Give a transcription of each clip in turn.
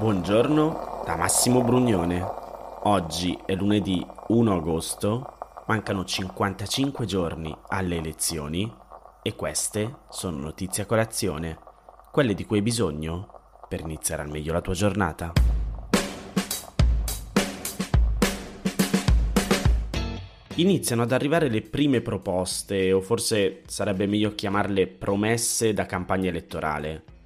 Buongiorno da Massimo Brugnone. Oggi è lunedì 1 agosto, mancano 55 giorni alle elezioni e queste sono notizie a colazione, quelle di cui hai bisogno per iniziare al meglio la tua giornata. Iniziano ad arrivare le prime proposte, o forse sarebbe meglio chiamarle promesse da campagna elettorale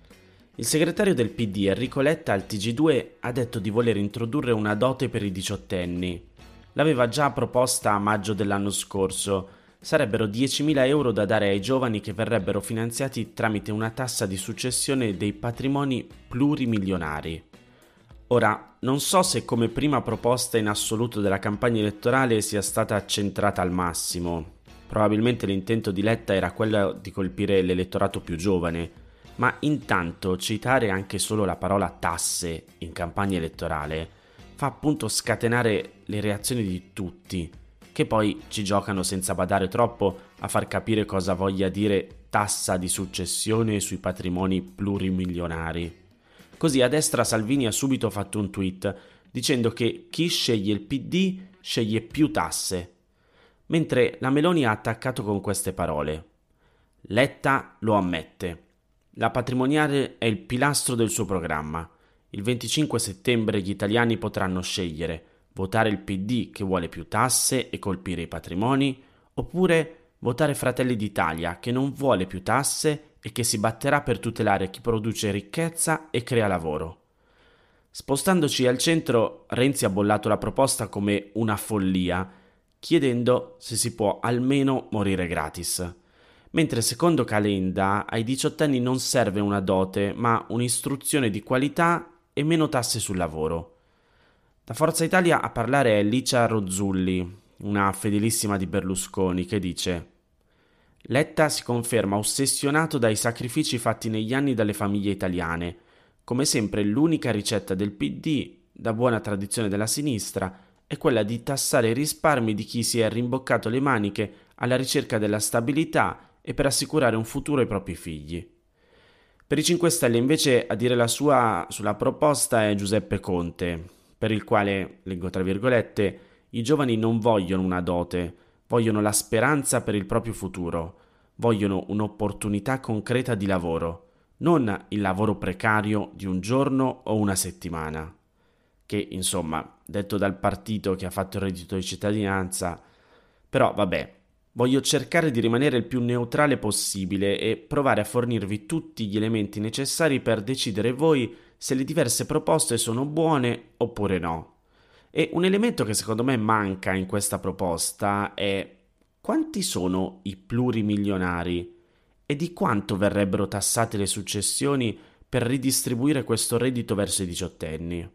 il segretario del PD Enrico Letta al TG2 ha detto di voler introdurre una dote per i diciottenni. L'aveva già proposta a maggio dell'anno scorso. Sarebbero 10.000 euro da dare ai giovani che verrebbero finanziati tramite una tassa di successione dei patrimoni plurimilionari. Ora, non so se come prima proposta in assoluto della campagna elettorale sia stata centrata al massimo. Probabilmente l'intento di Letta era quello di colpire l'elettorato più giovane ma intanto citare anche solo la parola tasse in campagna elettorale fa appunto scatenare le reazioni di tutti, che poi ci giocano senza badare troppo a far capire cosa voglia dire tassa di successione sui patrimoni plurimilionari. Così a destra Salvini ha subito fatto un tweet dicendo che chi sceglie il PD sceglie più tasse, mentre la Meloni ha attaccato con queste parole. Letta lo ammette. La patrimoniale è il pilastro del suo programma. Il 25 settembre gli italiani potranno scegliere votare il PD che vuole più tasse e colpire i patrimoni, oppure votare Fratelli d'Italia che non vuole più tasse e che si batterà per tutelare chi produce ricchezza e crea lavoro. Spostandoci al centro, Renzi ha bollato la proposta come una follia, chiedendo se si può almeno morire gratis mentre secondo Calenda ai diciottenni non serve una dote, ma un'istruzione di qualità e meno tasse sul lavoro. Da Forza Italia a parlare è Licia Rozzulli, una fedelissima di Berlusconi, che dice Letta si conferma ossessionato dai sacrifici fatti negli anni dalle famiglie italiane. Come sempre l'unica ricetta del PD, da buona tradizione della sinistra, è quella di tassare i risparmi di chi si è rimboccato le maniche alla ricerca della stabilità e per assicurare un futuro ai propri figli. Per i 5 Stelle invece a dire la sua sulla proposta è Giuseppe Conte, per il quale, leggo tra virgolette, i giovani non vogliono una dote, vogliono la speranza per il proprio futuro, vogliono un'opportunità concreta di lavoro, non il lavoro precario di un giorno o una settimana. Che, insomma, detto dal partito che ha fatto il reddito di cittadinanza, però vabbè, Voglio cercare di rimanere il più neutrale possibile e provare a fornirvi tutti gli elementi necessari per decidere voi se le diverse proposte sono buone oppure no. E un elemento che secondo me manca in questa proposta è quanti sono i plurimilionari e di quanto verrebbero tassate le successioni per ridistribuire questo reddito verso i diciottenni.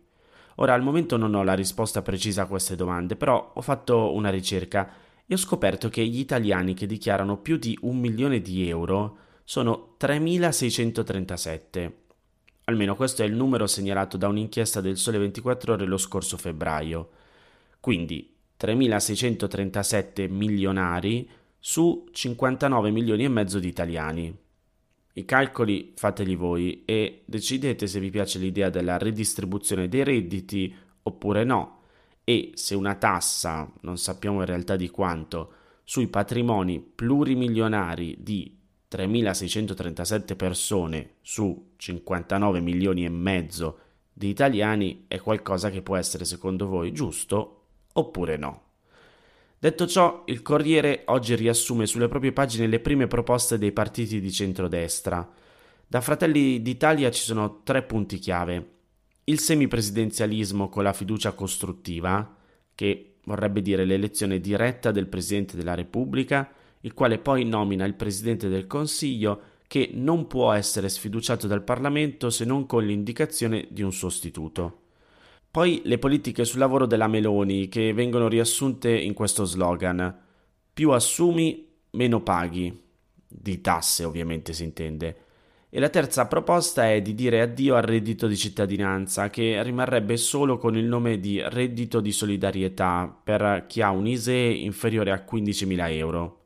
Ora al momento non ho la risposta precisa a queste domande, però ho fatto una ricerca e ho scoperto che gli italiani che dichiarano più di un milione di euro sono 3.637. Almeno questo è il numero segnalato da un'inchiesta del Sole 24 ore lo scorso febbraio. Quindi 3.637 milionari su 59 milioni e mezzo di italiani. I calcoli fateli voi e decidete se vi piace l'idea della redistribuzione dei redditi oppure no e se una tassa, non sappiamo in realtà di quanto, sui patrimoni plurimilionari di 3.637 persone su 59 milioni e mezzo di italiani è qualcosa che può essere secondo voi giusto oppure no. Detto ciò, il Corriere oggi riassume sulle proprie pagine le prime proposte dei partiti di centrodestra. Da Fratelli d'Italia ci sono tre punti chiave il semipresidenzialismo con la fiducia costruttiva, che vorrebbe dire l'elezione diretta del Presidente della Repubblica, il quale poi nomina il Presidente del Consiglio che non può essere sfiduciato dal Parlamento se non con l'indicazione di un sostituto. Poi le politiche sul lavoro della Meloni, che vengono riassunte in questo slogan: più assumi, meno paghi. Di tasse, ovviamente si intende. E la terza proposta è di dire addio al reddito di cittadinanza, che rimarrebbe solo con il nome di reddito di solidarietà per chi ha un ISE inferiore a 15.000 euro.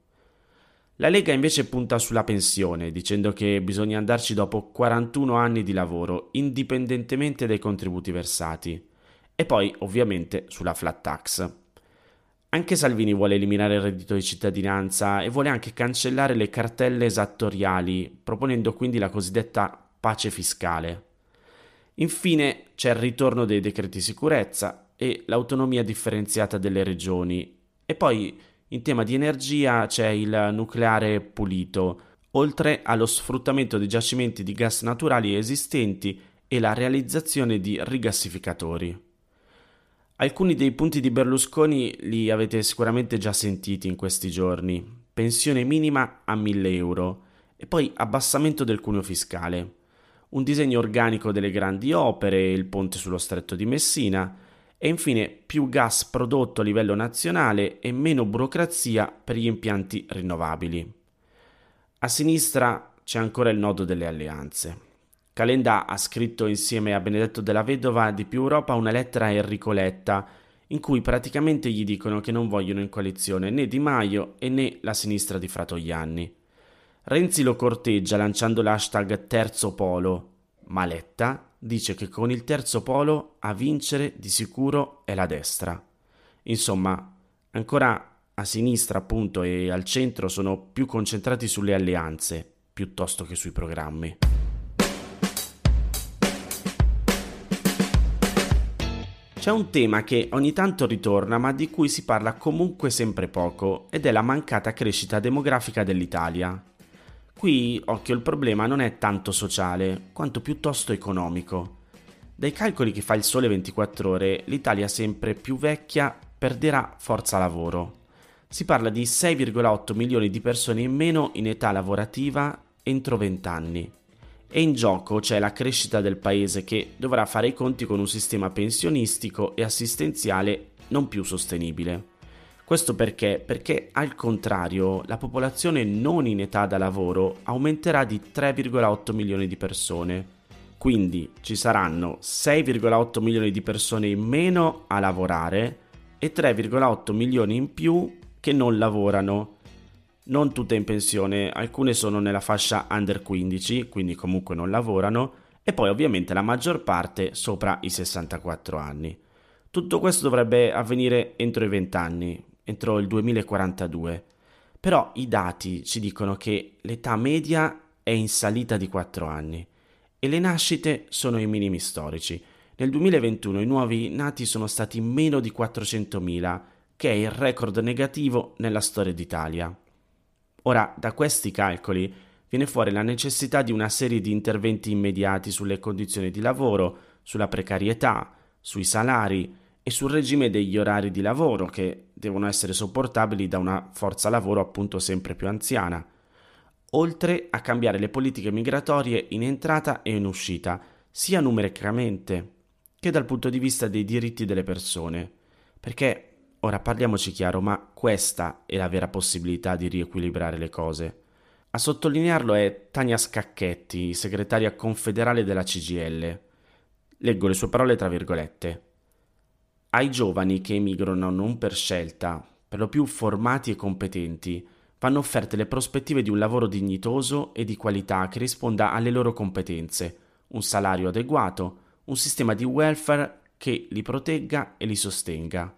La Lega invece punta sulla pensione, dicendo che bisogna andarci dopo 41 anni di lavoro, indipendentemente dai contributi versati. E poi, ovviamente, sulla flat tax. Anche Salvini vuole eliminare il reddito di cittadinanza e vuole anche cancellare le cartelle esattoriali, proponendo quindi la cosiddetta pace fiscale. Infine c'è il ritorno dei decreti sicurezza e l'autonomia differenziata delle regioni. E poi in tema di energia c'è il nucleare pulito, oltre allo sfruttamento dei giacimenti di gas naturali esistenti e la realizzazione di rigassificatori. Alcuni dei punti di Berlusconi li avete sicuramente già sentiti in questi giorni. Pensione minima a 1000 euro e poi abbassamento del cuneo fiscale. Un disegno organico delle grandi opere, il ponte sullo stretto di Messina e infine più gas prodotto a livello nazionale e meno burocrazia per gli impianti rinnovabili. A sinistra c'è ancora il nodo delle alleanze. Calenda ha scritto insieme a Benedetto della Vedova di Più Europa una lettera a Enrico Letta, in cui praticamente gli dicono che non vogliono in coalizione né Di Maio e né la sinistra di Fratoianni. Renzi lo corteggia lanciando l'hashtag Terzo Polo, ma Letta dice che con il Terzo Polo a vincere di sicuro è la destra. Insomma, ancora a sinistra appunto e al centro sono più concentrati sulle alleanze piuttosto che sui programmi. C'è un tema che ogni tanto ritorna ma di cui si parla comunque sempre poco ed è la mancata crescita demografica dell'Italia. Qui, occhio, il problema non è tanto sociale quanto piuttosto economico. Dai calcoli che fa il Sole 24 ore, l'Italia sempre più vecchia perderà forza lavoro. Si parla di 6,8 milioni di persone in meno in età lavorativa entro 20 anni e in gioco c'è la crescita del paese che dovrà fare i conti con un sistema pensionistico e assistenziale non più sostenibile. Questo perché? Perché al contrario la popolazione non in età da lavoro aumenterà di 3,8 milioni di persone. Quindi ci saranno 6,8 milioni di persone in meno a lavorare e 3,8 milioni in più che non lavorano non tutte in pensione, alcune sono nella fascia under 15, quindi comunque non lavorano, e poi ovviamente la maggior parte sopra i 64 anni. Tutto questo dovrebbe avvenire entro i 20 anni, entro il 2042. Però i dati ci dicono che l'età media è in salita di 4 anni e le nascite sono ai minimi storici. Nel 2021 i nuovi nati sono stati meno di 400.000, che è il record negativo nella storia d'Italia. Ora, da questi calcoli viene fuori la necessità di una serie di interventi immediati sulle condizioni di lavoro, sulla precarietà, sui salari e sul regime degli orari di lavoro che devono essere sopportabili da una forza lavoro appunto sempre più anziana, oltre a cambiare le politiche migratorie in entrata e in uscita, sia numericamente che dal punto di vista dei diritti delle persone, perché Ora parliamoci chiaro, ma questa è la vera possibilità di riequilibrare le cose. A sottolinearlo è Tania Scacchetti, segretaria confederale della CGL. Leggo le sue parole tra virgolette. Ai giovani che emigrano non per scelta, per lo più formati e competenti, vanno offerte le prospettive di un lavoro dignitoso e di qualità che risponda alle loro competenze, un salario adeguato, un sistema di welfare che li protegga e li sostenga.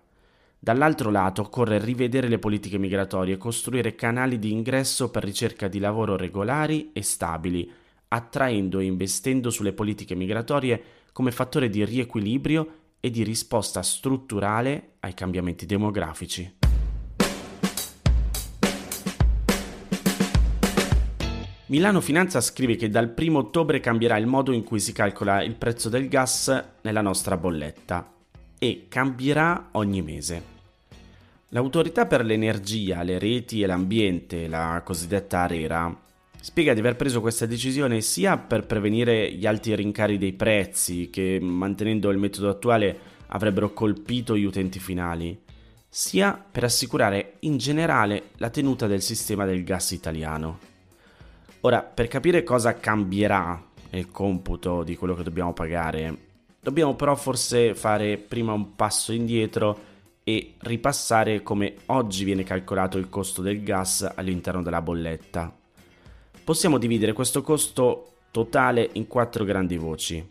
Dall'altro lato occorre rivedere le politiche migratorie e costruire canali di ingresso per ricerca di lavoro regolari e stabili, attraendo e investendo sulle politiche migratorie come fattore di riequilibrio e di risposta strutturale ai cambiamenti demografici. Milano Finanza scrive che dal 1 ottobre cambierà il modo in cui si calcola il prezzo del gas nella nostra bolletta e cambierà ogni mese. L'autorità per l'energia, le reti e l'ambiente, la cosiddetta ARERA, spiega di aver preso questa decisione sia per prevenire gli alti rincari dei prezzi che, mantenendo il metodo attuale, avrebbero colpito gli utenti finali, sia per assicurare in generale la tenuta del sistema del gas italiano. Ora, per capire cosa cambierà nel computo di quello che dobbiamo pagare, dobbiamo però forse fare prima un passo indietro e ripassare come oggi viene calcolato il costo del gas all'interno della bolletta. Possiamo dividere questo costo totale in quattro grandi voci.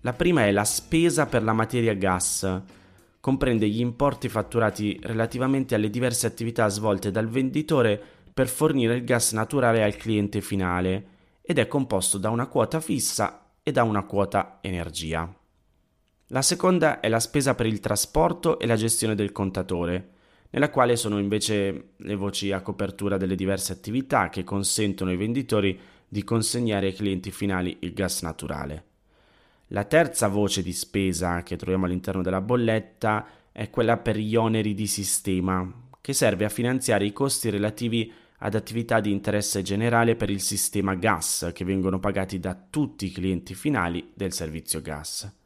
La prima è la spesa per la materia gas, comprende gli importi fatturati relativamente alle diverse attività svolte dal venditore per fornire il gas naturale al cliente finale ed è composto da una quota fissa e da una quota energia. La seconda è la spesa per il trasporto e la gestione del contatore, nella quale sono invece le voci a copertura delle diverse attività che consentono ai venditori di consegnare ai clienti finali il gas naturale. La terza voce di spesa che troviamo all'interno della bolletta è quella per gli oneri di sistema, che serve a finanziare i costi relativi ad attività di interesse generale per il sistema gas che vengono pagati da tutti i clienti finali del servizio gas.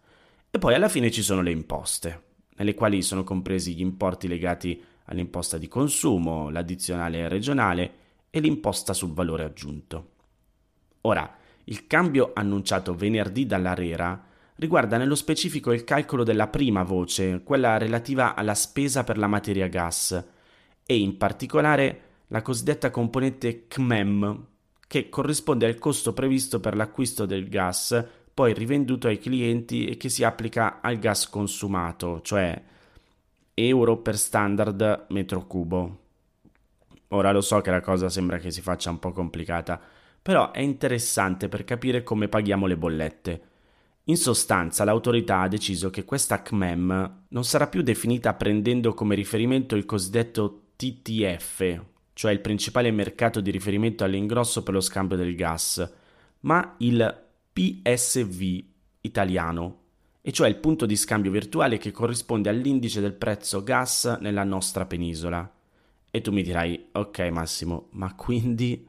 E poi alla fine ci sono le imposte, nelle quali sono compresi gli importi legati all'imposta di consumo, l'addizionale regionale e l'imposta sul valore aggiunto. Ora, il cambio annunciato venerdì dall'ARERA riguarda nello specifico il calcolo della prima voce, quella relativa alla spesa per la materia gas, e in particolare la cosiddetta componente CMEM, che corrisponde al costo previsto per l'acquisto del gas poi rivenduto ai clienti e che si applica al gas consumato, cioè euro per standard metro cubo. Ora lo so che la cosa sembra che si faccia un po' complicata, però è interessante per capire come paghiamo le bollette. In sostanza l'autorità ha deciso che questa CMEM non sarà più definita prendendo come riferimento il cosiddetto TTF, cioè il principale mercato di riferimento all'ingrosso per lo scambio del gas, ma il PSV italiano, e cioè il punto di scambio virtuale che corrisponde all'indice del prezzo gas nella nostra penisola. E tu mi dirai, ok Massimo, ma quindi...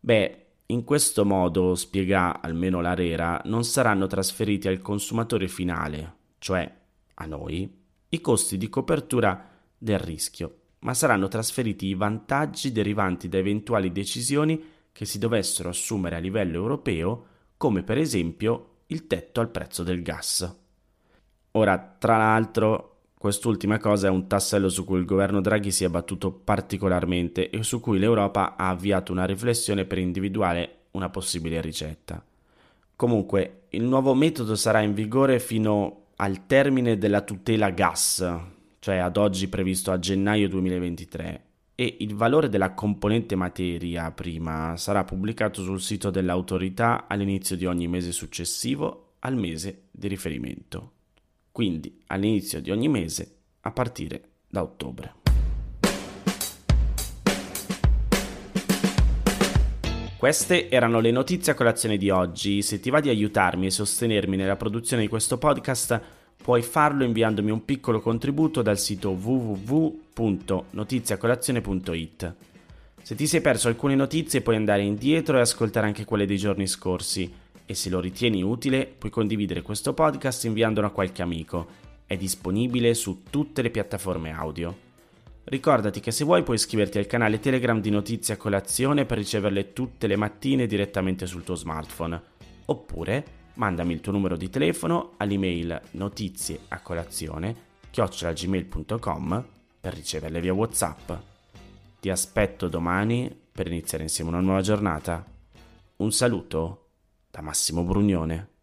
Beh, in questo modo, spiega almeno l'Arera, non saranno trasferiti al consumatore finale, cioè a noi, i costi di copertura del rischio, ma saranno trasferiti i vantaggi derivanti da eventuali decisioni che si dovessero assumere a livello europeo come per esempio il tetto al prezzo del gas. Ora, tra l'altro, quest'ultima cosa è un tassello su cui il governo Draghi si è battuto particolarmente e su cui l'Europa ha avviato una riflessione per individuare una possibile ricetta. Comunque, il nuovo metodo sarà in vigore fino al termine della tutela gas, cioè ad oggi previsto a gennaio 2023, e il valore della componente materia prima sarà pubblicato sul sito dell'autorità all'inizio di ogni mese successivo al mese di riferimento. Quindi all'inizio di ogni mese a partire da ottobre. Queste erano le notizie a colazione di oggi. Se ti va di aiutarmi e sostenermi nella produzione di questo podcast, puoi farlo inviandomi un piccolo contributo dal sito www.notiziacolazione.it. Se ti sei perso alcune notizie puoi andare indietro e ascoltare anche quelle dei giorni scorsi e se lo ritieni utile puoi condividere questo podcast inviandolo a qualche amico. È disponibile su tutte le piattaforme audio. Ricordati che se vuoi puoi iscriverti al canale Telegram di Notizie a Colazione per riceverle tutte le mattine direttamente sul tuo smartphone. Oppure mandami il tuo numero di telefono all'email notizie a colazione chiocciolagmail.com per riceverle via Whatsapp. Ti aspetto domani per iniziare insieme una nuova giornata. Un saluto da Massimo Brugnone.